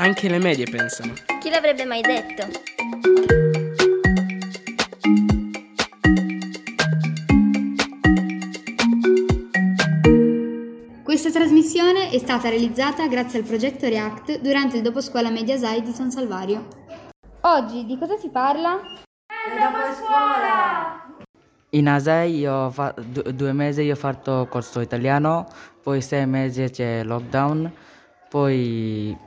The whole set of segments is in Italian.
Anche le medie pensano. Chi l'avrebbe mai detto? Questa trasmissione è stata realizzata grazie al progetto React durante il doposcuola Mediasai di San Salvario. Oggi di cosa si parla? In ASEI io fa- du- due mesi io ho fatto corso italiano, poi sei mesi c'è lockdown, poi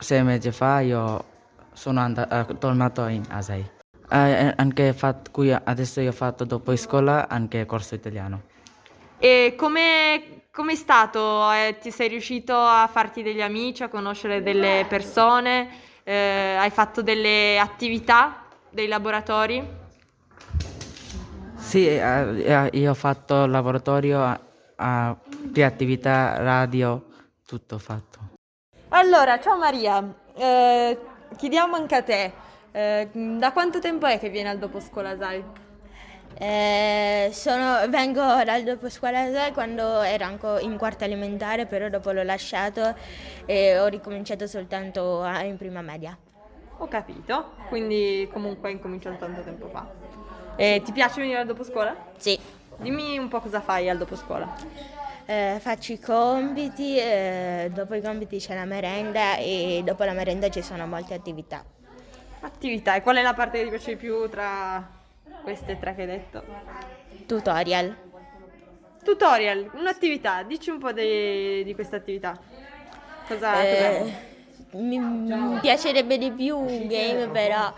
sei mesi fa io sono and- eh, tornato in ASEI. Eh, anche fat- qui adesso io ho fatto dopo scuola anche corso italiano. E come è stato? Eh, ti sei riuscito a farti degli amici, a conoscere delle persone? Eh, hai fatto delle attività, dei laboratori? Sì, eh, eh, io ho fatto laboratorio a, a creatività, radio, tutto fatto. Allora, ciao Maria, Eh, chiediamo anche a te, eh, da quanto tempo è che vieni al dopo scuola SAI? Eh, sono- vengo dal dopo scuola SAI quando ero ancora in quarta elementare, però dopo l'ho lasciato e ho ricominciato soltanto a- in prima media. Ho capito, quindi comunque hai incominciato tanto tempo fa. E ti piace venire al dopo scuola? Sì. Dimmi un po' cosa fai al dopo scuola. Eh, faccio i compiti, eh, dopo i compiti c'è la merenda e dopo la merenda ci sono molte attività. Attività, e qual è la parte che ti piace di più tra queste tre che hai detto? Tutorial. Tutorial, un'attività, dici un po' di, di questa attività. Cosa, Eh, mi, mi piacerebbe di più un game, però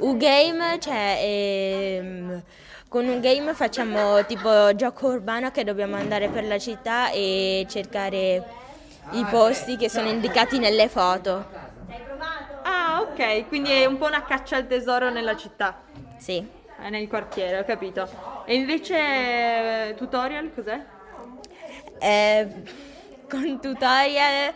un game, cioè, ehm, con un game facciamo tipo gioco urbano che dobbiamo andare per la città e cercare i posti che sono indicati nelle foto. Ah, ok, quindi è un po' una caccia al tesoro nella città. Sì. Eh, nel quartiere, ho capito. E invece eh, tutorial cos'è? Eh, con tutorial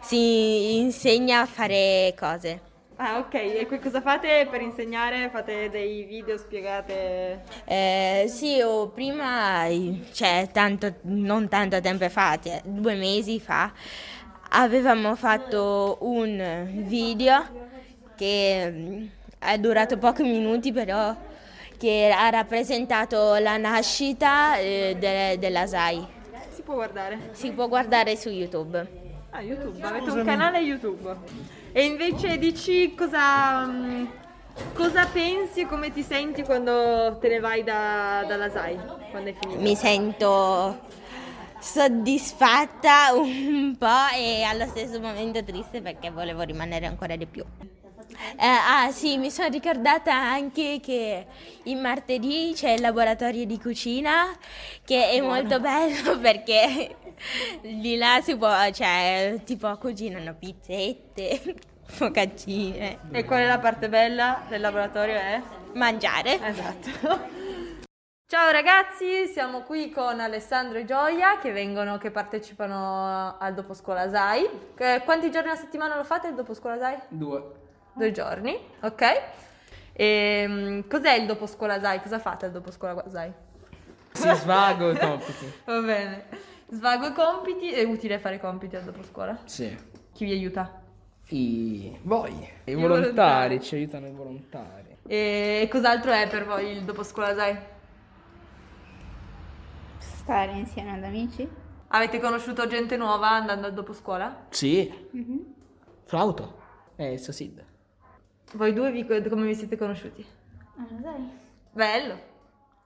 si insegna a fare cose. Ah, ok, e cosa fate per insegnare? Fate dei video spiegate? Eh, sì, o prima, cioè tanto, non tanto tempo fa, cioè, due mesi fa, avevamo fatto un video che mm, è durato pochi minuti però, che ha rappresentato la nascita eh, de- della SAI. Si può guardare? Si può guardare su YouTube. Ah, YouTube, avete un canale YouTube. E invece dici cosa, mm, cosa pensi e come ti senti quando te ne vai da, dalla SAI, quando hai finito? Mi sento soddisfatta un po' e allo stesso momento triste perché volevo rimanere ancora di più. Eh, ah sì, mi sono ricordata anche che il martedì c'è il laboratorio di cucina che è molto bello perché di là si può, cioè, tipo cucinano pizzette, focaccine. E qual è la parte bella del laboratorio? È? Mangiare. Esatto. Ciao ragazzi, siamo qui con Alessandro e Gioia che vengono, che partecipano al dopo scuola SAI. Eh, Quanti giorni alla settimana lo fate il dopo scuola SAI? Due. Due giorni, ok. E, cos'è il dopo scuola SAI? Cosa fate al dopo scuola SAI? Si svago i compiti. Va bene. Svago i compiti, è utile fare i compiti al dopo scuola? Sì. Chi vi aiuta? I voi. I I volontari, volontari. ci aiutano i volontari. E cos'altro è per voi il dopo scuola SAI? Stare insieme ad amici? Avete conosciuto gente nuova andando al dopo scuola? Sì. Flauto. E il Sasid. Voi due vi- come vi siete conosciuti? Ah, dai. Bello.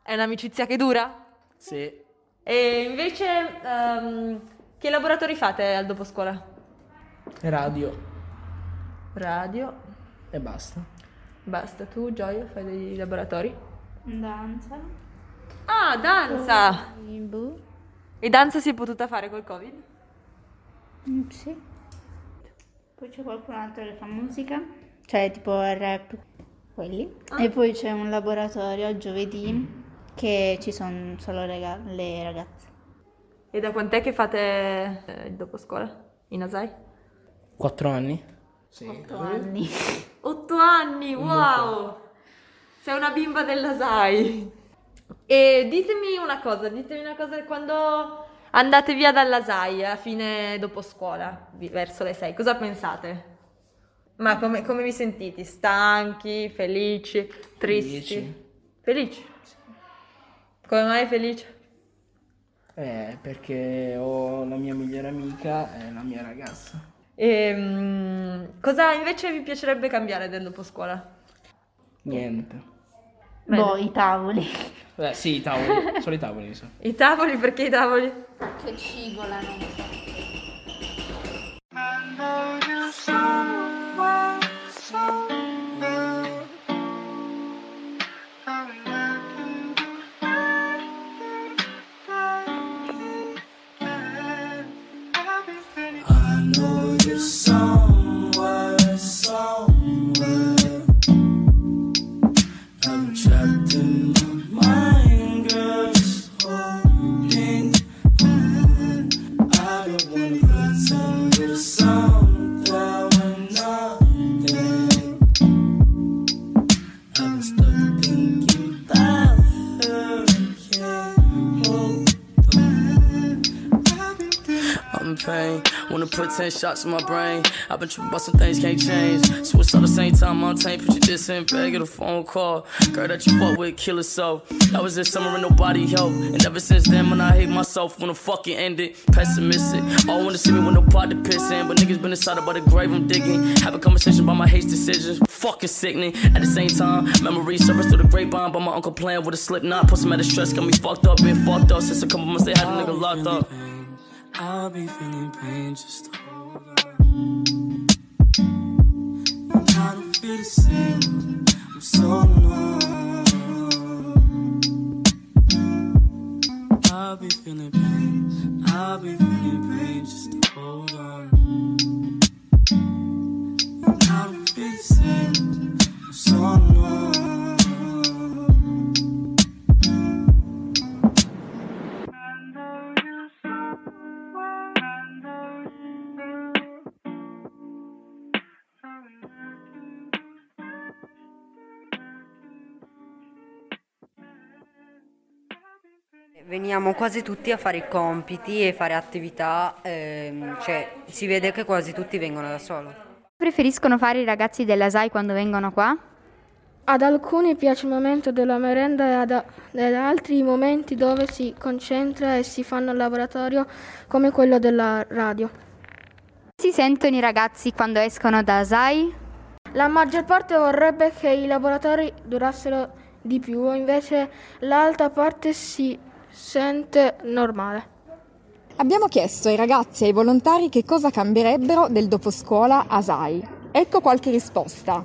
È un'amicizia che dura? Sì. E invece ehm, che laboratori fate al dopo scuola? Radio. Radio. E basta. Basta, tu Gioia fai dei laboratori? Danza? Ah, danza! Boh. E danza si è potuta fare col Covid? Mm, sì. Poi c'è qualcun altro che fa musica, cioè tipo rap, quelli. E poi c'è un laboratorio giovedì che ci sono solo rega- le ragazze. E da quant'è che fate eh, il dopo scuola? In Asai? Quattro anni? Sì. Otto anni. Otto anni, wow! Sei una bimba dell'Asai. E ditemi una cosa, ditemi una cosa, quando andate via dalla SAI a fine dopo scuola, verso le 6. Cosa pensate? Ma come, come vi sentite? Stanchi, felici, tristi? Felici. Felici? Come mai felici? Eh, perché ho la mia migliore amica e la mia ragazza. Ehm, cosa invece vi piacerebbe cambiare del dopo scuola? Niente. Boh, i tavoli. Beh, sì, i tavoli. Solo i tavoli, sa. I tavoli, perché i tavoli? Che cigolano. this song. Pain. Wanna put 10 shots in my brain. I've been tripping about some things can't change. Suicide the same time, I'm taint. Put you this in get a phone call. Girl that you fuck with, kill it so. That was this summer and nobody helped. And ever since then, when I hate myself, the fucking ended. Pessimistic. All wanna see me with no body pissing. But niggas been inside about the grave I'm digging. Have a conversation about my hate decisions. Fucking sickening. At the same time, memories surface through the grapevine. By my uncle playing with a slip knot. Put some out of stress, got me fucked up, been fucked up. Since a couple months they had a nigga locked up. I'll be feeling pain, just hold on. I'm trying to feel the same. I'm so numb. I'll be feeling pain. I'll be feeling pain, just hold on. I'm trying to feel the same. I'm so numb. Veniamo quasi tutti a fare i compiti e fare attività, ehm, cioè si vede che quasi tutti vengono da solo. Preferiscono fare i ragazzi della SAI quando vengono qua? Ad alcuni piace il momento della merenda e ad, ed ad altri i momenti dove si concentra e si fanno il laboratorio come quello della radio. Si sentono i ragazzi quando escono da SAI? La maggior parte vorrebbe che i laboratori durassero di più, invece l'altra parte si sente normale. Abbiamo chiesto ai ragazzi e ai volontari che cosa cambierebbero del doposcuola a SAI. Ecco qualche risposta.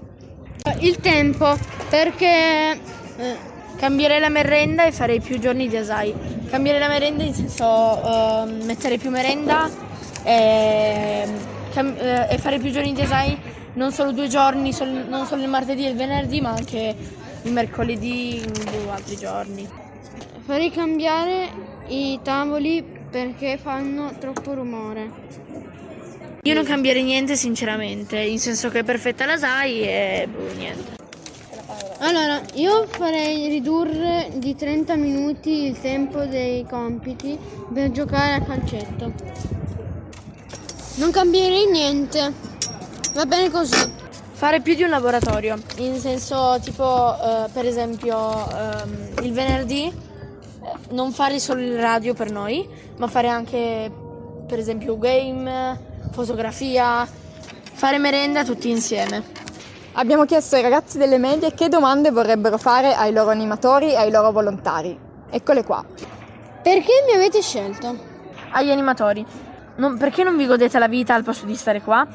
Il tempo, perché eh, cambierei la merenda e farei più giorni di Asai. Cambierei la merenda in senso eh, mettere più merenda e, cam- eh, e fare più giorni di Asai, non solo due giorni, sol- non solo il martedì e il venerdì, ma anche il mercoledì o altri giorni. Farei cambiare i tavoli perché fanno troppo rumore. Io non cambierei niente sinceramente, in senso che è perfetta la SAI e boh, niente. Allora, io farei ridurre di 30 minuti il tempo dei compiti per giocare a calcetto. Non cambierei niente, va bene così. Fare più di un laboratorio, in senso tipo eh, per esempio ehm, il venerdì eh, non fare solo il radio per noi, ma fare anche per esempio game, fotografia, fare merenda tutti insieme. Abbiamo chiesto ai ragazzi delle medie che domande vorrebbero fare ai loro animatori e ai loro volontari. Eccole qua. Perché mi avete scelto? Agli animatori. Non- perché non vi godete la vita al posto di stare qua?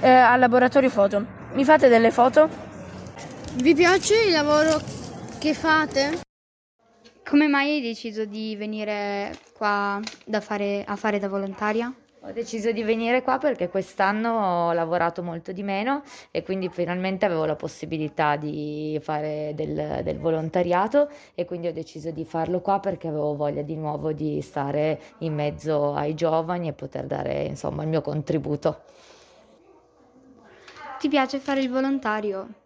Eh, al laboratorio foto. Mi fate delle foto? Vi piace il lavoro che fate? Come mai hai deciso di venire qua da fare- a fare da volontaria? Ho deciso di venire qua perché quest'anno ho lavorato molto di meno e quindi finalmente avevo la possibilità di fare del, del volontariato e quindi ho deciso di farlo qua perché avevo voglia di nuovo di stare in mezzo ai giovani e poter dare insomma il mio contributo. Ti piace fare il volontario?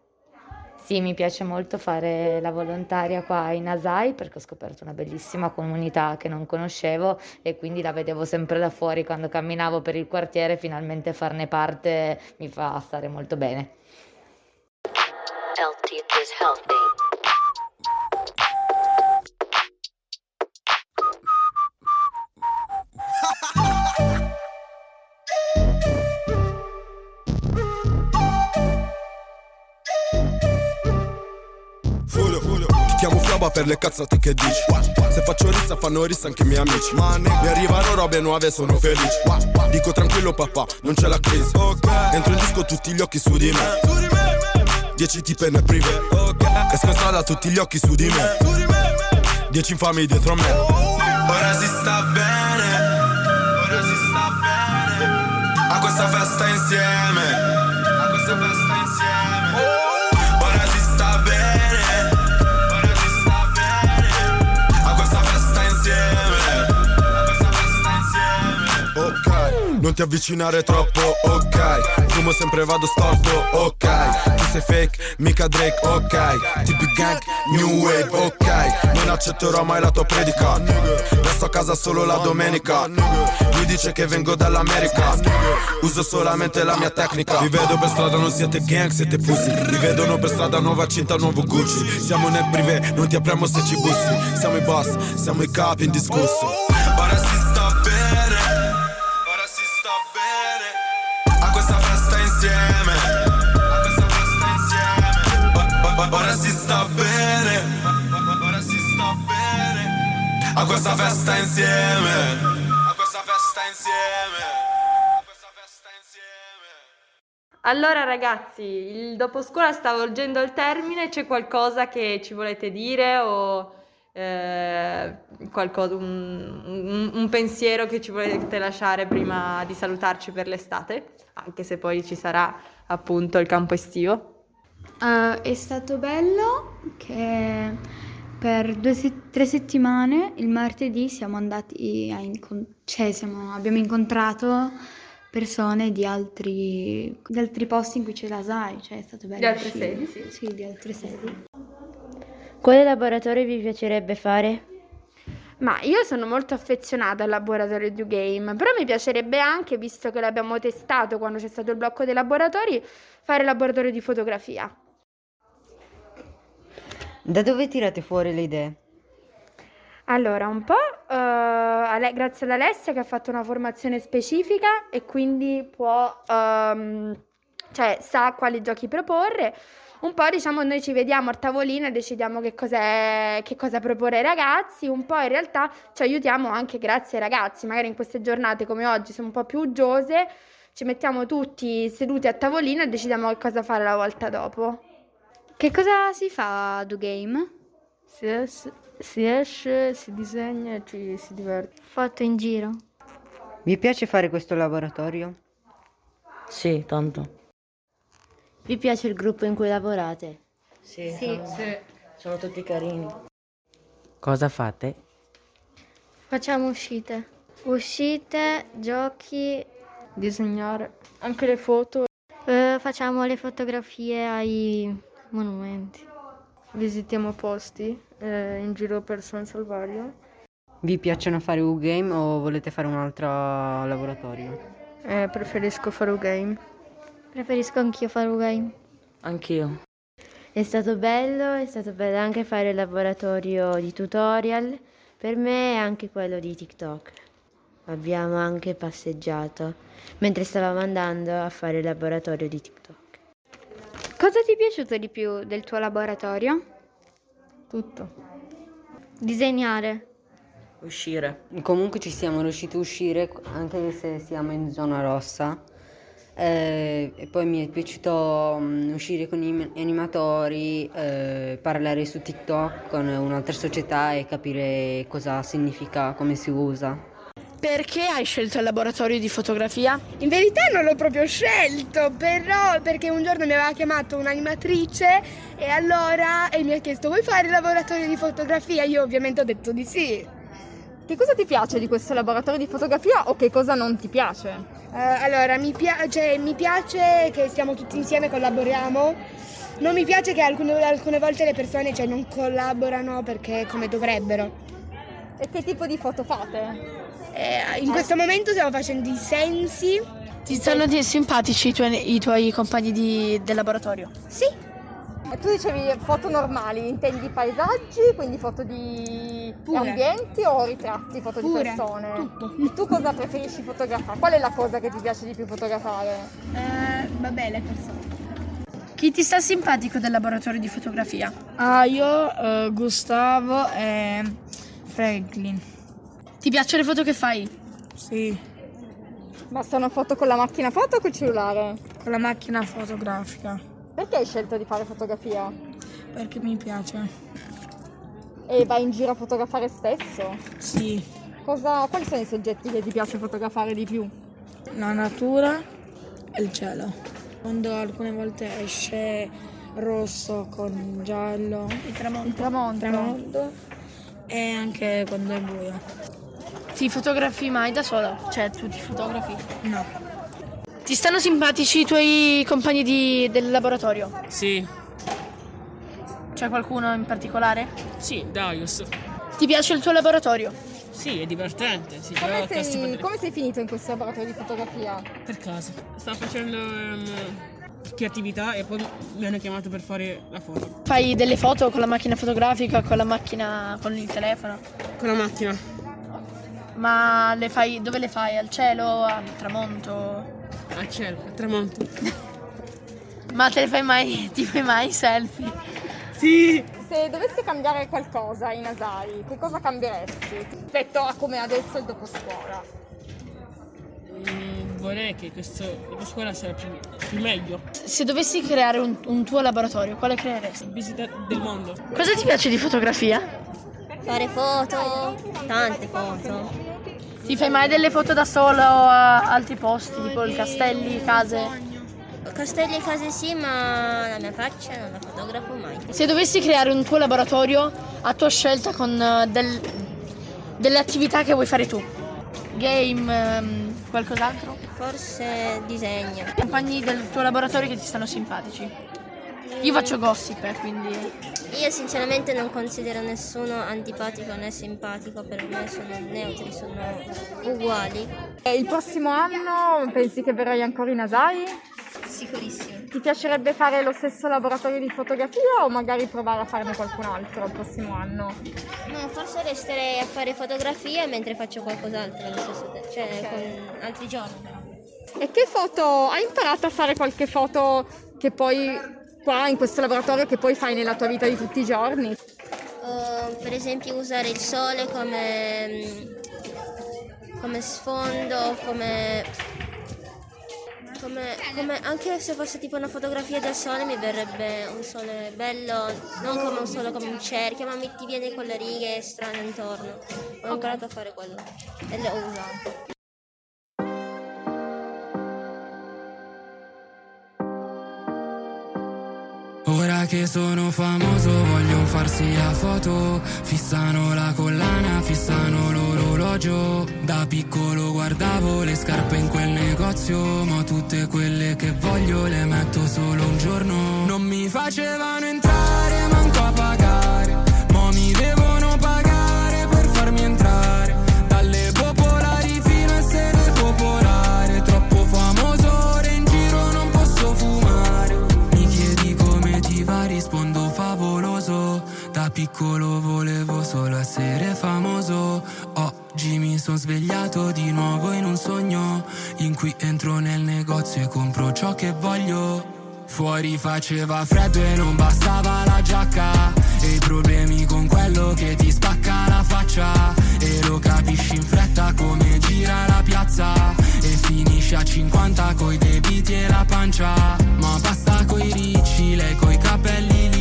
Sì, mi piace molto fare la volontaria qua in Asai perché ho scoperto una bellissima comunità che non conoscevo e quindi la vedevo sempre da fuori quando camminavo per il quartiere, finalmente farne parte mi fa stare molto bene. Per le cazzate che dici. Se faccio rissa fanno rissa anche i miei amici. Mi arrivano robe nuove sono felice Dico tranquillo papà, non c'è la crisi. Entro in disco tutti gli occhi su di me. Dieci tipe nel privé. Esco in strada tutti gli occhi su di me. Dieci infami dietro me ti avvicinare troppo, ok. Fumo sempre vado storto, ok. Tu sei fake, mica Drake, ok. Tipi gang, new wave, ok. Non accetterò mai la tua predica. Resto a casa solo la domenica. Lui dice che vengo dall'America. Uso solamente la mia tecnica. Vi vedo per strada, non siete gang, siete pussy. Vi vedono per strada, nuova cinta, nuovo Gucci. Siamo nel privé, non ti apriamo se ci bussi. Siamo i boss, siamo i capi indiscussi A questa festa insieme, a questa festa insieme A questa festa insieme Allora ragazzi, il dopo scuola sta volgendo al termine, c'è qualcosa che ci volete dire o eh, qualcosa, un, un- un pensiero che ci volete lasciare prima di salutarci per l'estate? Anche se poi ci sarà appunto il campo estivo. Eh, è stato bello che per due se- tre settimane, il martedì, siamo andati a incon- cioè siamo- abbiamo incontrato persone di altri, di altri posti in cui c'è la SAI, cioè è stato bello. Di altre sedi, Sì, di altre sedi. Quale laboratorio vi piacerebbe fare? Ma io sono molto affezionata al laboratorio di Game, però mi piacerebbe anche, visto che l'abbiamo testato quando c'è stato il blocco dei laboratori, fare il laboratorio di fotografia. Da dove tirate fuori le idee? Allora, un po' eh, grazie ad Alessia che ha fatto una formazione specifica e quindi può, ehm, cioè sa quali giochi proporre. Un po' diciamo noi ci vediamo al tavolino e decidiamo che, che cosa proporre ai ragazzi, un po' in realtà ci aiutiamo anche grazie ai ragazzi, magari in queste giornate come oggi sono un po' più uggiose, ci mettiamo tutti seduti a tavolino e decidiamo che cosa fare la volta dopo. Che cosa si fa a Do Game? Si, es- si esce, si disegna e ci si diverte. Foto in giro. Vi piace fare questo laboratorio? Sì, tanto. Vi piace il gruppo in cui lavorate? Sì, Sì. sono, sono tutti carini. Cosa fate? Facciamo uscite. Uscite, giochi. Disegnare anche le foto, eh, facciamo le fotografie ai monumenti. visitiamo posti eh, in giro per San Salvario. Vi piacciono fare U-Game o volete fare un altro laboratorio? Eh, preferisco fare un game. Preferisco anch'io fare un game. Anch'io. È stato bello, è stato bello anche fare il laboratorio di tutorial, per me e anche quello di TikTok. Abbiamo anche passeggiato mentre stavamo andando a fare il laboratorio di TikTok. Cosa ti è piaciuto di più del tuo laboratorio? Tutto. Disegnare. Uscire. Comunque ci siamo riusciti a uscire anche se siamo in zona rossa. Eh, e poi mi è piaciuto mm, uscire con i animatori, eh, parlare su TikTok con un'altra società e capire cosa significa, come si usa. Perché hai scelto il laboratorio di fotografia? In verità non l'ho proprio scelto, però perché un giorno mi aveva chiamato un'animatrice e allora e mi ha chiesto vuoi fare il laboratorio di fotografia? Io ovviamente ho detto di sì. Che cosa ti piace di questo laboratorio di fotografia o che cosa non ti piace? Eh, allora, mi, pia- cioè, mi piace che stiamo tutti insieme, collaboriamo non mi piace che alcune, alcune volte le persone cioè, non collaborano perché come dovrebbero. E che tipo di foto fate? Eh, in questo momento stiamo facendo i sensi. Ti stanno simpatici i tuoi, i tuoi compagni di- del laboratorio? Sì. E tu dicevi foto normali, intendi paesaggi, quindi foto di Pure. ambienti o ritratti, foto Pure, di persone? tutto. Tu cosa preferisci fotografare? Qual è la cosa che ti piace di più fotografare? Eh, vabbè, le persone. Chi ti sta simpatico del laboratorio di fotografia? Ah, io, eh, Gustavo e Franklin. Ti piacciono le foto che fai? Sì. Ma sono foto con la macchina foto o col cellulare? Con la macchina fotografica. Perché hai scelto di fare fotografia? Perché mi piace. E vai in giro a fotografare spesso? Sì. Cosa, quali sono i soggetti che ti piace fotografare di più? La natura e il cielo. Quando alcune volte esce rosso con giallo. Il tramonto. Il tramonto. tramonto. E anche quando è buio. Ti fotografi mai da solo? Cioè, tu ti fotografi? No. Ti stanno simpatici i tuoi compagni di- del laboratorio? Sì, C'è qualcuno in particolare? sì, Darius. Ti piace il tuo laboratorio? Sì, è divertente. Si Come sei, come sei finito in questo laboratorio di fotografia? Per caso. Stavo facendo ehm, creatività e poi mi hanno chiamato per fare la foto. Fai delle foto con la macchina fotografica, con la macchina, con il telefono? Con la macchina. Ma le fai, dove le fai? Al cielo, al tramonto? Al cielo, al tramonto. Ma te le fai mai, ti fai mai i selfie? Sì! Se dovessi cambiare qualcosa in Asai, che cosa cambieresti rispetto a come è adesso il dopo scuola? Mm, vorrei che questo dopo scuola sia più, più meglio. Se dovessi creare un, un tuo laboratorio, quale creeresti? Visita del mondo. Cosa ti piace di fotografia? Fare foto, tante foto. Ti fai mai delle foto da solo a altri posti, tipo i castelli, case? Castelli e case sì, ma la mia faccia non la fotografo mai. Se dovessi creare un tuo laboratorio a tua scelta con eh, del- delle attività che vuoi fare tu, game, ehm, qualcos'altro? Forse disegno. Compagni del tuo laboratorio che ti stanno simpatici. Io faccio gossip, eh, quindi Io sinceramente non considero nessuno antipatico né simpatico, per me sono neutri, sono uguali. E il prossimo anno pensi che verrai ancora in Asai? Sicurissimo. Ti piacerebbe fare lo stesso laboratorio di fotografia o magari provare a farne qualcun altro il prossimo anno? No, forse resterei a fare fotografie mentre faccio qualcos'altro allo stesso tempo, cioè con altri giorni. E che foto hai imparato a fare qualche foto che poi qua in questo laboratorio che poi fai nella tua vita di tutti i giorni? O, per esempio usare il sole come, mm, come sfondo, come, come, come- anche se fosse tipo una fotografia del sole mi verrebbe un sole bello, non come un sole come un cerchio, ma mi ti viene con le righe strane intorno. Ho imparato a fare quello e le ho Ora che sono famoso vogliono farsi la foto. Fissano la collana, fissano l'orologio. Da piccolo guardavo le scarpe in quel negozio Ma tutte quelle che voglio le metto solo un giorno. Non mi facevano entrare, manco a pagare piccolo volevo solo essere famoso. Oggi mi sono svegliato di nuovo in un sogno in cui entro nel negozio e compro ciò che voglio. Fuori faceva freddo e non bastava la giacca. E i problemi con quello che ti spacca la faccia. E lo capisci in fretta come gira la piazza. E finisce a 50 coi debiti e la pancia. Ma basta coi ricci, lei coi capelli lisci.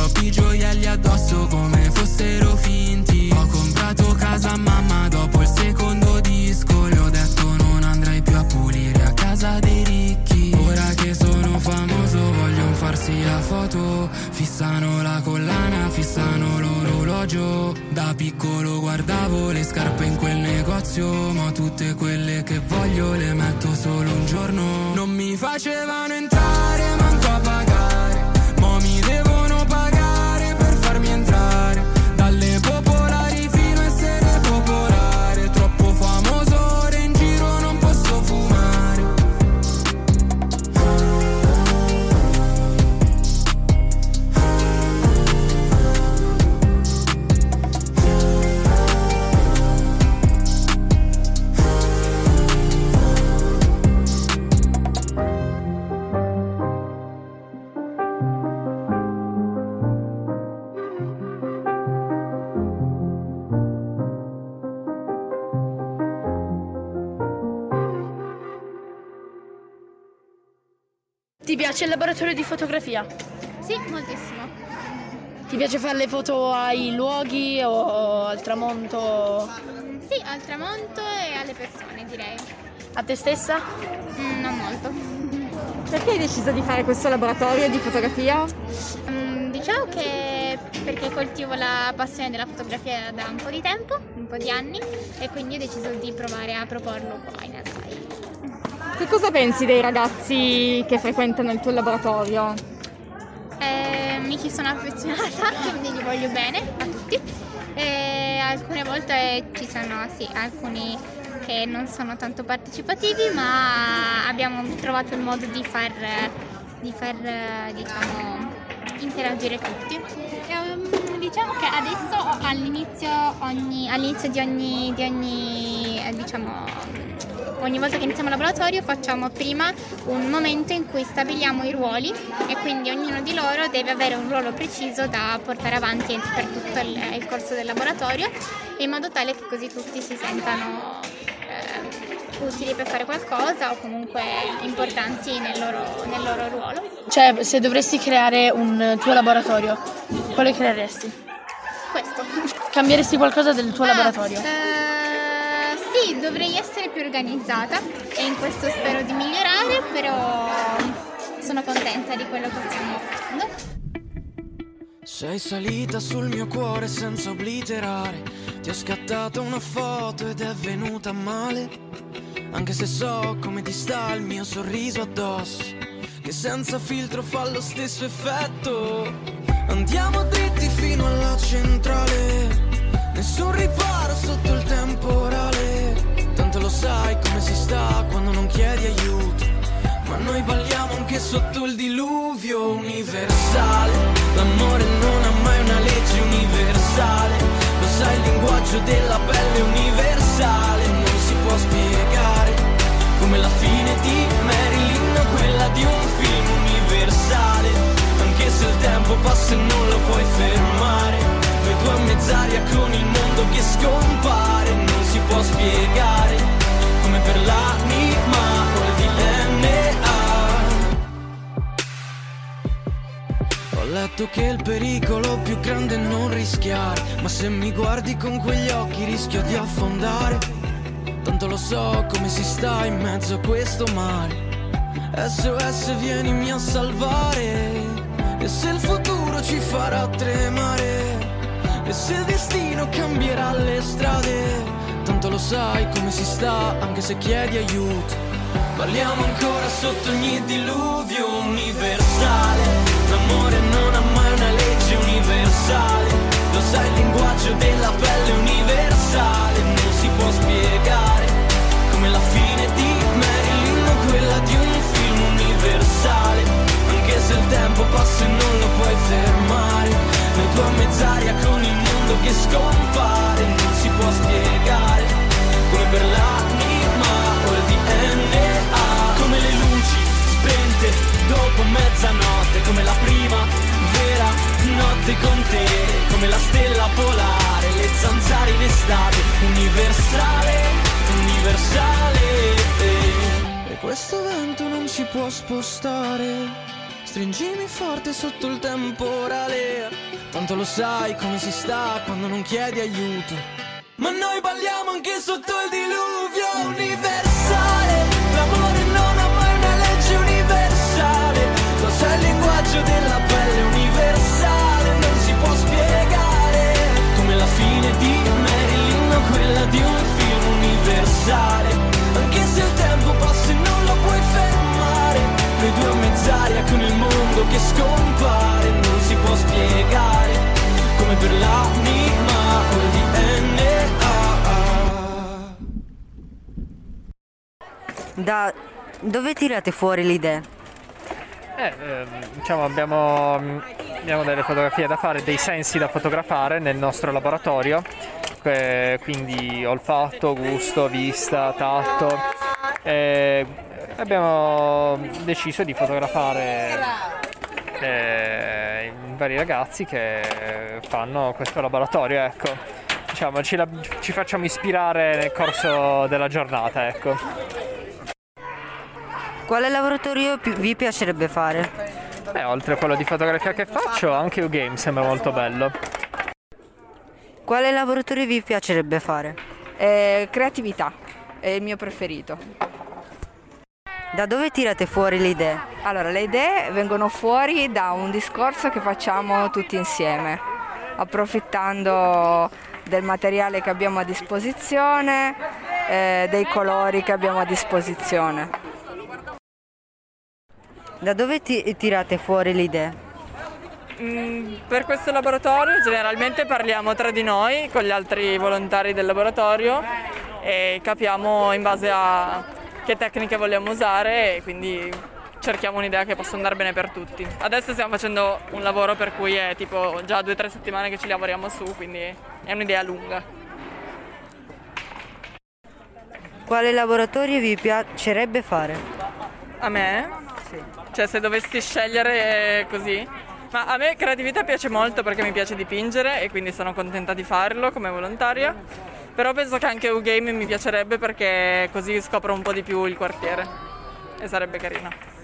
Troppi gioielli addosso come fossero finti. Ho comprato casa a mamma dopo il secondo disco. Le ho detto non andrai più a pulire a casa dei ricchi. Ora che sono famoso vogliono farsi la foto. Fissano la collana, fissano l'orologio. Da piccolo guardavo le scarpe in quel negozio. Ma tutte quelle che voglio le metto solo un giorno. Non mi facevano entrare, manco piace il laboratorio di fotografia? Sì, moltissimo. Ti piace fare le foto ai luoghi o al tramonto? Sì, al tramonto e alle persone, direi. A te stessa? Mm, non molto. Perché hai deciso di fare questo laboratorio di fotografia? Mm, diciamo che perché coltivo la passione della fotografia da un po' di tempo, un po' di anni, e quindi ho deciso di provare a proporlo qua in Asai. Che cosa pensi dei ragazzi che frequentano il tuo laboratorio? Eh, mi ci sono affezionata, quindi li voglio bene a tutti. E alcune volte ci sono sì, alcuni che non sono tanto partecipativi, ma abbiamo trovato il modo di far, di far diciamo, interagire tutti. Ehm, diciamo che adesso all'inizio, ogni- all'inizio di ogni, di ogni eh, diciamo, ogni volta che iniziamo il laboratorio facciamo prima un momento in cui stabiliamo i ruoli e quindi ognuno di loro deve avere un ruolo preciso da portare avanti per tutto il, il corso del laboratorio in modo tale che così tutti si sentano eh, utili per fare qualcosa o comunque importanti nel loro, nel loro ruolo. Cioè, se dovresti creare un tuo laboratorio, quale creeresti? Questo. Cambieresti qualcosa del tuo Ah, laboratorio? eh, sì, dovrei essere più organizzata e in questo spero di migliorare, però sono contenta di quello che stiamo facendo. Sei salita sul mio cuore senza obliterare. Ti ho scattato una foto ed è venuta male. Anche se so come ti sta il mio sorriso addosso. Che senza filtro fa lo stesso effetto. Andiamo dritti fino alla centrale. Nessun riparo sotto il temporale. Sai come si sta quando non chiedi aiuto. Ma noi balliamo anche sotto il diluvio universale. L'amore non ha mai una legge universale. Lo sai, il linguaggio della pelle universale. Non si può spiegare. Come la fine di Marilyn quella di un film universale. Anche se il tempo passa e non lo puoi fermare. Due a mezz'aria con il mondo che scompare. Ho letto che il pericolo più grande è non rischiare. Ma se mi guardi con quegli occhi rischio di affondare. Tanto lo so come si sta in mezzo a questo mare. SOS vienimi a salvare. E se il futuro ci farà tremare. E se il destino cambierà le strade. Tanto lo sai come si sta anche se chiedi aiuto. Parliamo ancora sotto ogni diluvio universale. Universale. Lo sai, il linguaggio della pelle universale. Non si può spiegare. Come la fine di Marilyn o quella di un film universale. Anche se il tempo passa e non lo puoi fermare. Noi due a mezz'aria con il mondo che scompare. Non si può spiegare. Come per l'anima o il DNA. Come le luci spente dopo mezzanotte. Come la prima vera notte con te. Come la stella polare, le zanzare in estate. Universale, universale. E questo vento non ci può spostare. Stringimi forte sotto il temporale. Tanto lo sai come si sta quando non chiedi aiuto. Ma noi balliamo anche sotto il diluvio Da dove tirate fuori le idee? Eh, ehm, diciamo abbiamo, mm, abbiamo delle fotografie da fare, dei sensi da fotografare nel nostro laboratorio, eh, quindi olfatto, gusto, vista, tatto. E abbiamo deciso di fotografare eh, vari ragazzi che fanno questo laboratorio, ecco. Diciamo, ci, la- ci facciamo ispirare nel corso della giornata, ecco quale lavoratorio pi- vi piacerebbe fare? Beh, oltre a quello di fotografia che faccio, anche U-Game sembra molto bello. Quale lavoratorio vi piacerebbe fare? Eh, creatività è il mio preferito. Da dove tirate fuori le idee? Allora, le idee vengono fuori da un discorso che facciamo tutti insieme, approfittando del materiale che abbiamo a disposizione, eh, dei colori che abbiamo a disposizione. Da dove ti tirate fuori le idee? Mm, per questo laboratorio generalmente parliamo tra di noi con gli altri volontari del laboratorio e capiamo in base a che tecniche vogliamo usare e quindi cerchiamo un'idea che possa andare bene per tutti. Adesso stiamo facendo un lavoro per cui è tipo già due o tre settimane che ci lavoriamo su, quindi è un'idea lunga. Quale laboratorio vi piacerebbe fare? A me? Cioè se dovessi scegliere eh, così. Ma a me creatività piace molto perché mi piace dipingere e quindi sono contenta di farlo come volontaria. Però penso che anche U-Game mi piacerebbe perché così scopro un po' di più il quartiere e sarebbe carino.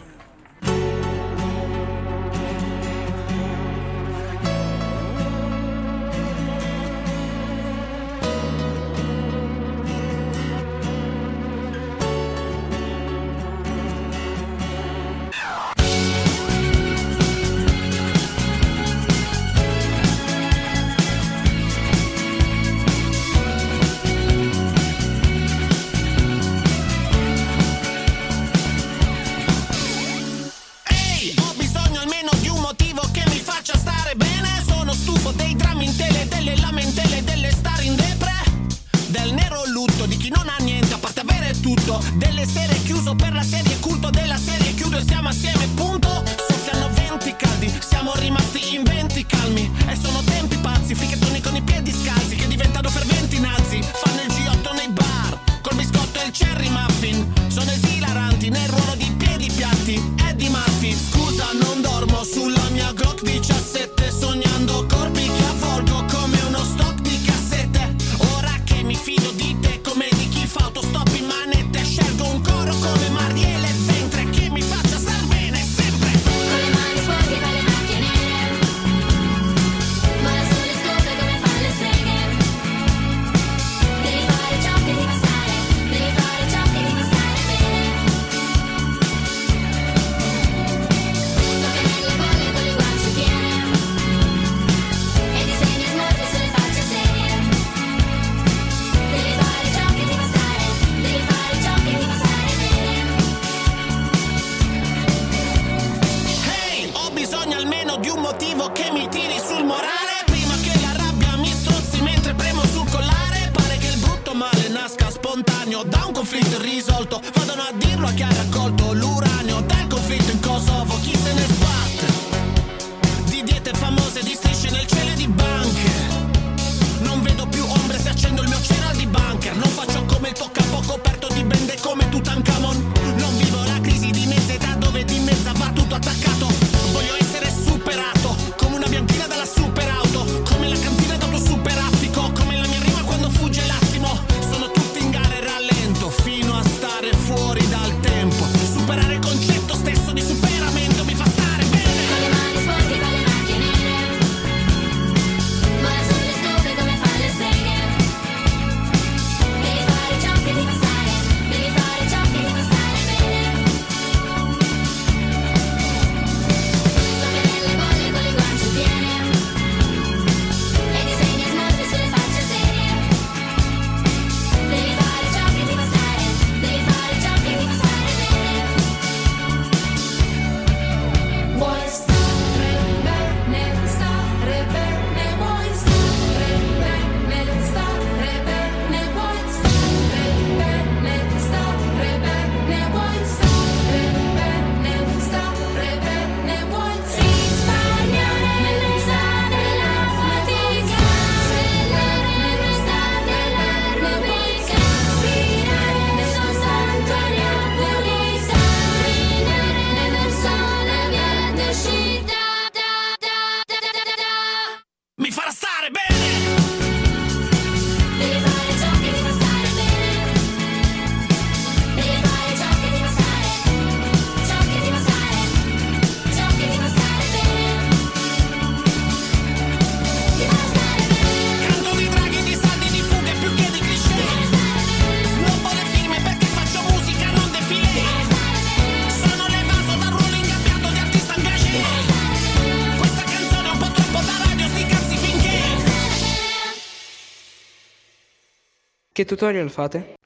Che tutorial fate?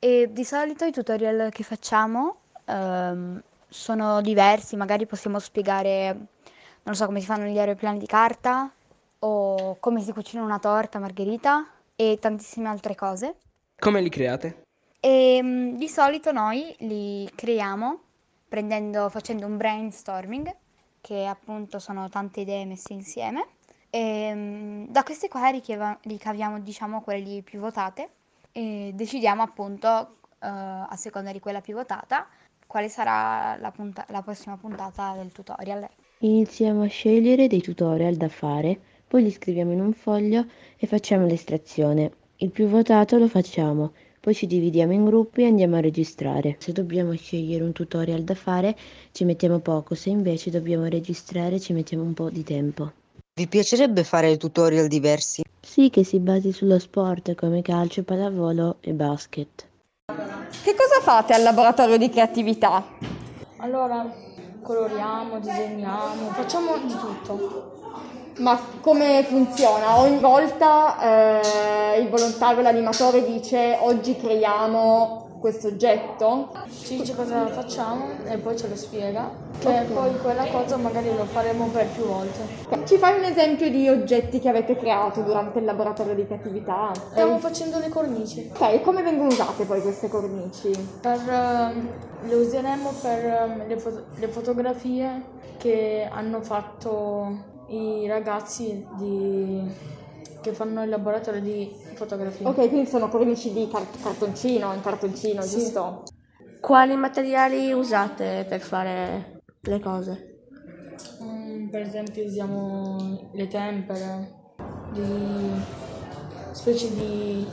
E di solito i tutorial che facciamo ehm, sono diversi, magari possiamo spiegare, non so, come si fanno gli aeroplani di carta o come si cucina una torta margherita e tantissime altre cose. Come li create? E mm, di solito noi li creiamo prendendo, facendo un brainstorming, che appunto sono tante idee messe insieme. E mm, da queste qua ricaviamo, diciamo, quelle più votate e decidiamo appunto, eh, a seconda di quella più votata, quale sarà la, punta- la prossima puntata del tutorial. Iniziamo a scegliere dei tutorial da fare, poi li scriviamo in un foglio e facciamo l'estrazione. Il più votato lo facciamo, poi ci dividiamo in gruppi e andiamo a registrare. Se dobbiamo scegliere un tutorial da fare ci mettiamo poco, se invece dobbiamo registrare ci mettiamo un po' di tempo. Vi piacerebbe fare tutorial diversi? Sì, che si basi sullo sport come calcio, pallavolo e basket. Che cosa fate al laboratorio di creatività? Allora, coloriamo, disegniamo, facciamo di tutto. Ma come funziona? Ogni volta eh, il volontario, l'animatore dice oggi creiamo questo oggetto? Ci dice cosa facciamo e poi ce lo spiega. Che Ok. poi quella cosa magari lo faremo per più volte. Ci fai un esempio di oggetti che avete creato durante il laboratorio di creatività? Stiamo facendo le cornici. Ok, come vengono usate poi queste cornici? Per, ehm, le useremo per ehm, le, fo- le fotografie che hanno fatto i ragazzi di- che fanno il laboratorio di fotografia. Ok, quindi sono cornici di car- cartoncino, in cartoncino, Sì. giusto? Quali materiali usate per fare le cose? Mm, per esempio usiamo le tempere, di specie di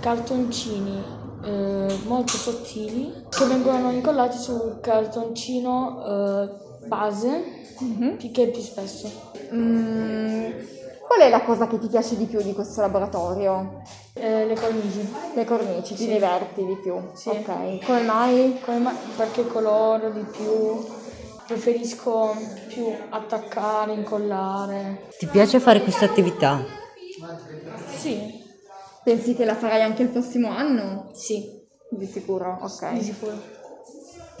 cartoncini eh, molto sottili che vengono incollati sul cartoncino eh, base più che più spesso. Mm, qual è la cosa che ti piace di più di questo laboratorio? Eh, le cornici. Le cornici, ti Sì. diverti di più? Sì. Ok, come mai? Come mai? Perché coloro di più, preferisco più attaccare, incollare. Ti piace fare questa attività? Sì. Pensi che la farai anche il prossimo anno? Sì. Di sicuro, ok. Di sicuro.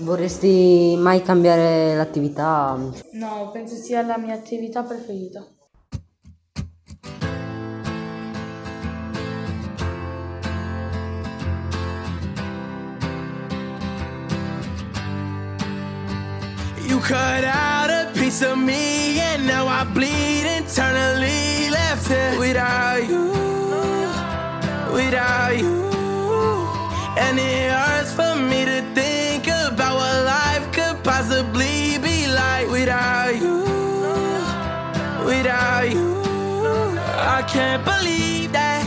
Vorresti mai cambiare l'attività? No, penso sia la mia attività preferita. Cut out a piece of me, and now I bleed internally. Left here without you, without you. And it hurts for me to think about what life could possibly be like without you, without you. I can't believe that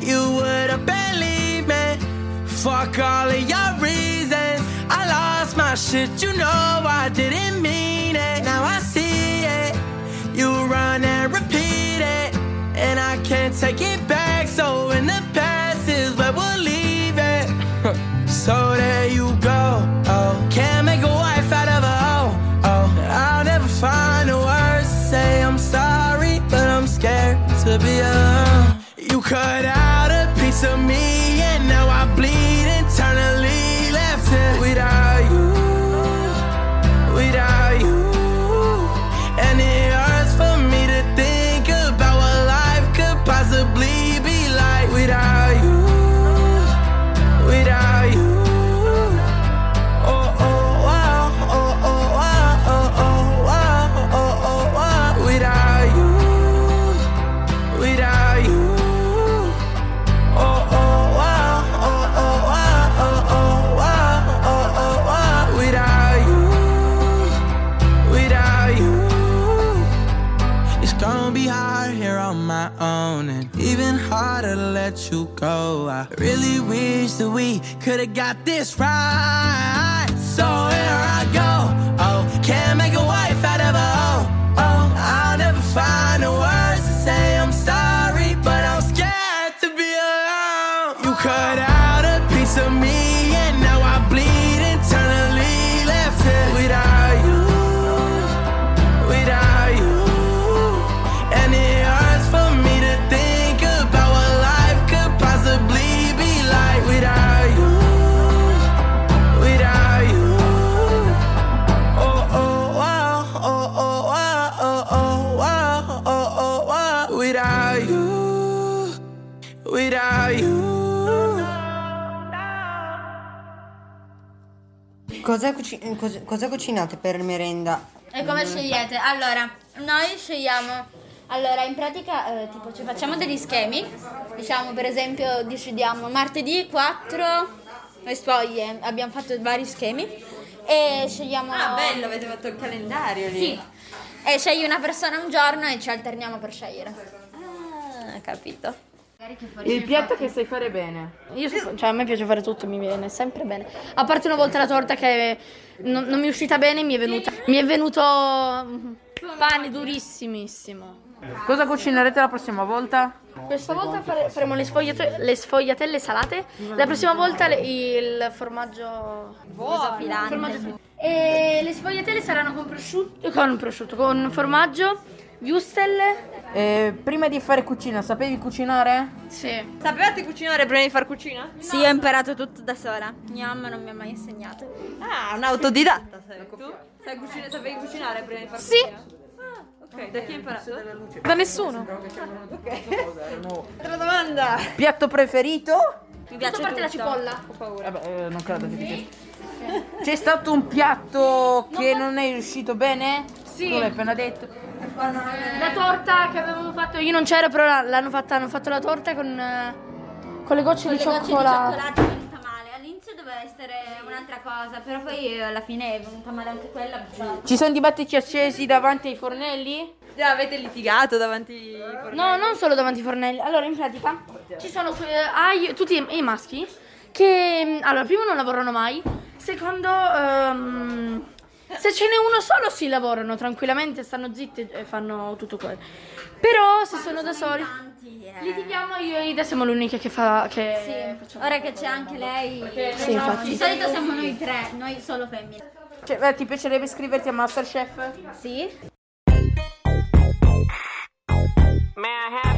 you would have believed me. Fuck all of lost my shit, you know I didn't mean it. Now I see it. You run and repeat it. And I can't take it back. So in the past is where we'll leave it. so there you go. Oh, can't make a wife out of a hoe. Oh, I'll never find the words to say I'm sorry, but I'm scared to be alone. I really wish that we could have got this right. Cosa, cuci- cos- cosa cucinate per merenda? E come scegliete? Allora, noi scegliamo. Allora, in pratica, eh, tipo, ci facciamo degli schemi. Diciamo, per esempio, decidiamo martedì 4 le spoglie. Abbiamo fatto vari schemi. E scegliamo. Ah, bello, avete fatto il calendario lì. Sì. E scegli una persona un giorno e ci alterniamo per scegliere. Ah, capito. Il piatto che sai fare bene. Io so- cioè a me piace fare tutto, mi viene sempre bene. A parte una volta la torta che non, non mi è uscita bene, mi è venuta. Mi è venuto pane durissimissimo. Cosa cucinerete la prossima volta? Questa volta fare- faremo le, sfogliate- le sfogliatelle salate. La prossima volta le- il formaggio. Filante. formaggio- E le sfogliatelle saranno con prosciutto. Con prosciutto, con formaggio, wurstel. Eh, prima di fare cucina, sapevi cucinare? Sì. Sapevate cucinare prima di far cucina? Sì, ho imparato tutto da sola. Mia mamma non mi ha mai insegnato. Ah, un autodidatta sei tu? Sai cucinare, sapevi cucinare prima di far Sì. cucina? Ah, ok, da chi hai imparato? Da nessuno. Altra domanda. Piatto preferito? Mi Tutto a parte la cipolla. Ho paura. Vabbè, eh, non credo che ti piace. C'è stato un piatto che non è riuscito bene? Sì. Come hai appena detto. La torta che avevamo fatto, io non c'ero, però l'hanno fatta, hanno fatto la torta con, eh, con le gocce Con di le gocce di cioccolato. cioccolato venuta male. All'inizio doveva essere un'altra cosa, però poi alla fine è venuta male anche quella. Ci sono dibattiti accesi davanti ai fornelli? Già avete litigato davanti No, non solo davanti ai fornelli. Allora, in pratica, ci sono que- ah, io- tutti i, i maschi che, mm, allora, primo non lavorano mai, secondo, ehm, se ce n'è uno solo si lavorano tranquillamente, stanno zitti e fanno tutto quello. Però se sono da soli, litighiamo io e Ida siamo l'unica che fa, che Sì, ora che c'è anche lei. Sì, infatti. Di solito siamo noi tre, noi solo femmine. Cioè, eh, ti piacerebbe iscriverti a Masterchef? Sì. May I have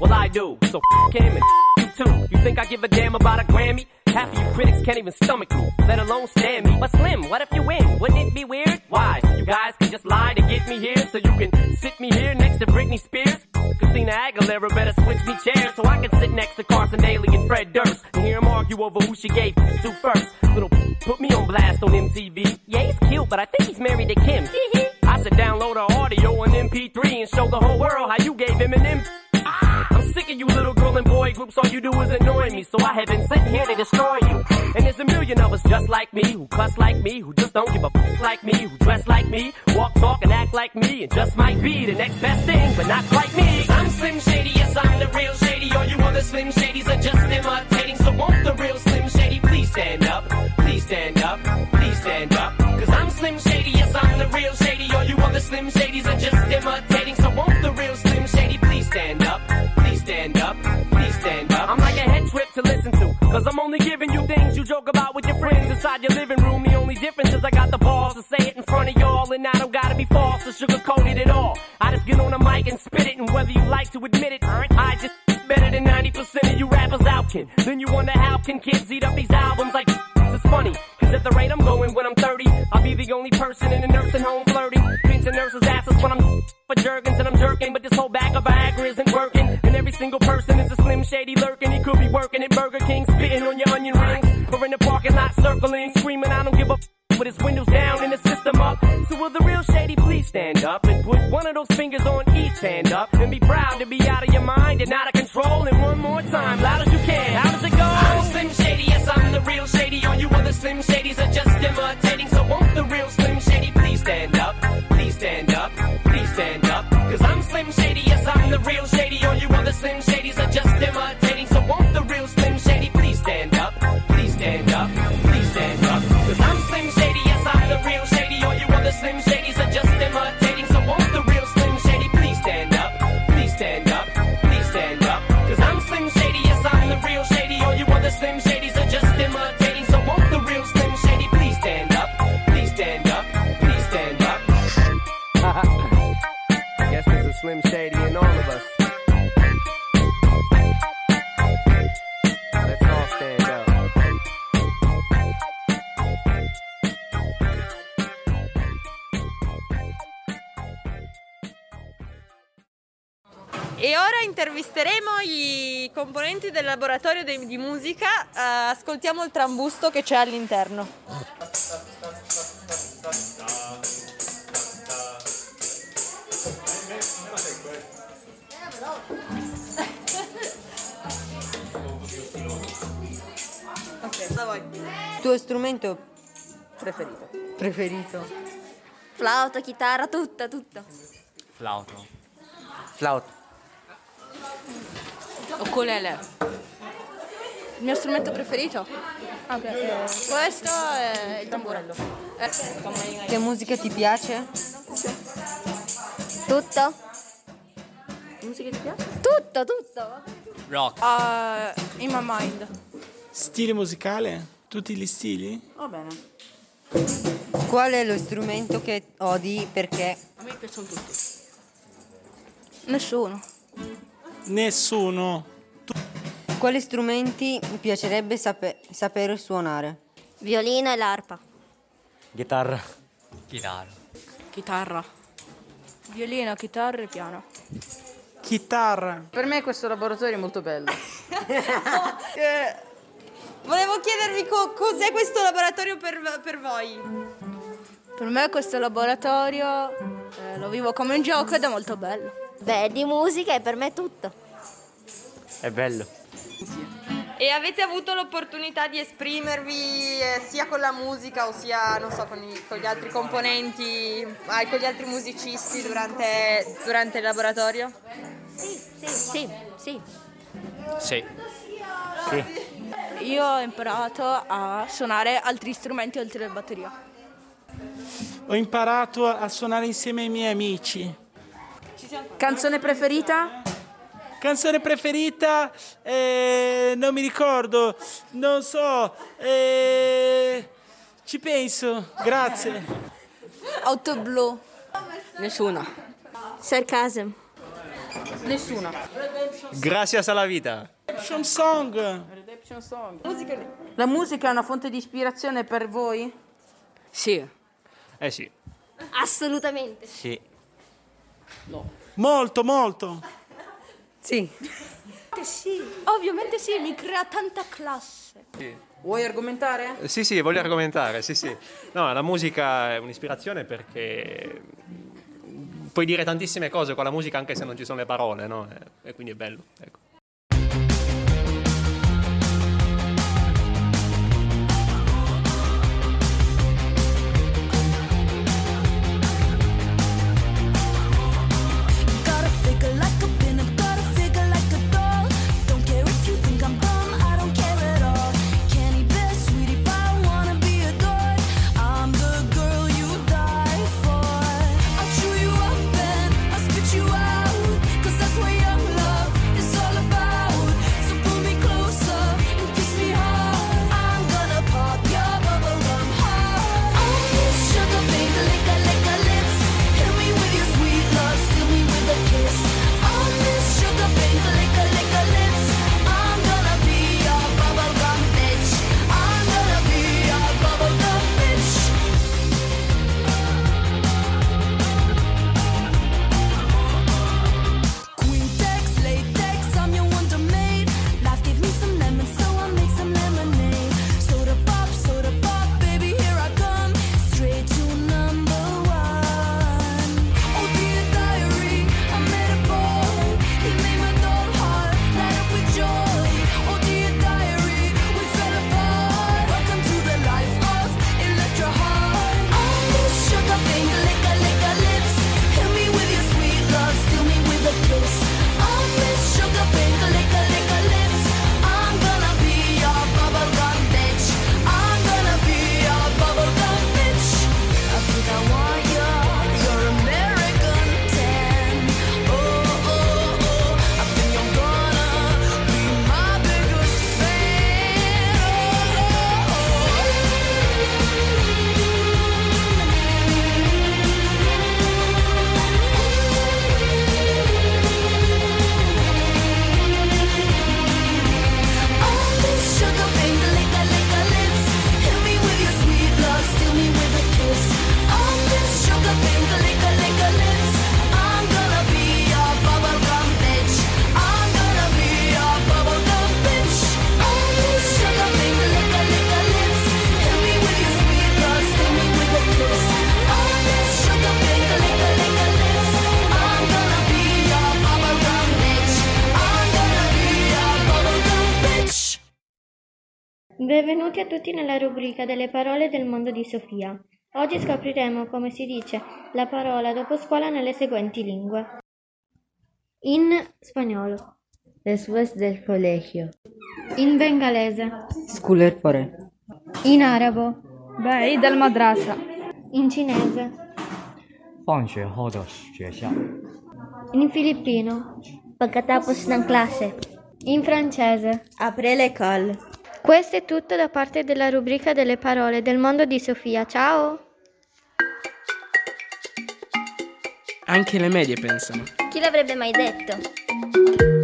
Well, I do. So f him and you too. You think I give a damn about a Grammy? Half of you critics can't even stomach me, let alone stand me. But Slim, what if you win? Wouldn't it be weird? Why? You guys can just lie to get me here, so you can sit me here next to Britney Spears? Christina Aguilera better switch me chairs so I can sit next to Carson Daly and Fred Durst and hear them argue over who she gave to first. Little put me on blast on MTV. Yeah, he's cute, but I think he's married to Kim. I said download her audio on MP3 and show the whole world how you gave Eminem. I'm sick of you little girl and boy groups, all you do is annoy me. So I have been sitting here to destroy you. And there's a million of us just like me, who cuss like me, who just don't give a f like me, who dress like me, walk, talk, and act like me, and just might be the next best thing, but not quite me. I'm Slim Shady, yes, I'm the real Shady. All you other Slim Shadys are just imitating. So won't the real Slim Shady please stand up? Please stand up, please stand up. Cause I'm Slim Shady, yes, I'm the real Shady. All you other Slim Shadys to listen to. Cause I'm only giving you things you joke about with your friends inside your living room. The only difference is I got the balls to say it in front of y'all. And I don't gotta be false or sugarcoated at all. I just get on the mic and spit it, and whether you like to admit it, I just better than 90% of you rappers out can. Then you wonder how can kids eat up these albums like it's funny. Cause at the rate I'm going when I'm 30, I'll be the only person in a nursing home flirting. Pinching nurses' asses when I'm for jerkins and I'm jerking, but this whole bag of Viagra isn't working. Single person is a slim shady lurking. He could be working at Burger King, spitting on your onion rings, or in the parking lot circling, screaming, I don't give a f- with his windows down and his system up. So will the real shady please stand up and put one of those fingers on each hand up and be proud to be out of your mind and out of control. And one more time, loud intervisteremo i componenti del laboratorio de- di musica. Eh, ascoltiamo il trambusto che c'è all'interno. Ok, da voi. Tuo strumento Preferito. preferito? Flauto, chitarra, tutto, tutto. Flauto. Flauto. Ukulele. Il mio strumento preferito? Eh, questo è il tamburello. Eh, Che musica ti piace? Tutto? musica ti piace? Tutto, tutto. Rock. Uh, in my mind. Stile musicale? Tutti gli stili? Va bene. Qual è lo strumento che odi perché? A me piacciono tutti. Nessuno. Nessuno. Quali strumenti mi piacerebbe sape- sapere suonare? Violino e l'arpa. Chitarra. Chitarra. Chitarra. Violino, chitarra e piano. Chitarra. Per me questo laboratorio è molto bello. Eh, volevo chiedervi co- cos'è questo laboratorio per, per voi. Per me questo laboratorio eh, lo vivo come un gioco ed è molto bello. Beh, di musica e per me tutto. È bello. E avete avuto l'opportunità di esprimervi eh, sia con la musica o sia, non so, con, i- con gli altri componenti, ah, con gli altri musicisti durante, durante il laboratorio? Sì, sì, sì, sì. Sì. Io ho imparato a suonare altri strumenti oltre alla batteria. Ho imparato a suonare insieme ai miei amici. Canzone preferita? Canzone preferita? Eh, non mi ricordo. Non so. Eh, ci penso. Grazie. Auto blu. Nessuna. Sarcasm. Nessuna. Gracias a la vita. Redemption Song. Redemption Song. La musica è una fonte di ispirazione per voi? Sì. Eh sì. Assolutamente. Sì. Molto, molto. Sì. Sì, ovviamente sì, mi crea tanta classe. Vuoi argomentare? Sì, sì, voglio argomentare, sì, sì. No, la musica è un'ispirazione perché puoi dire tantissime cose con la musica anche se non ci sono le parole, no? E, e quindi è bello, ecco. rubrica delle parole del mondo di Sofia. Oggi scopriremo come si dice la parola dopo scuola nelle seguenti lingue. In spagnolo. Después del colegio. In bengalese. Sculer. In arabo. Baid al madrasa. In cinese. In filippino. Pagkatapos ng klase. In francese. Apre l'école. Questo è tutto da parte della rubrica delle parole del mondo di Sofia. Ciao! Anche le medie pensano. Chi l'avrebbe mai detto?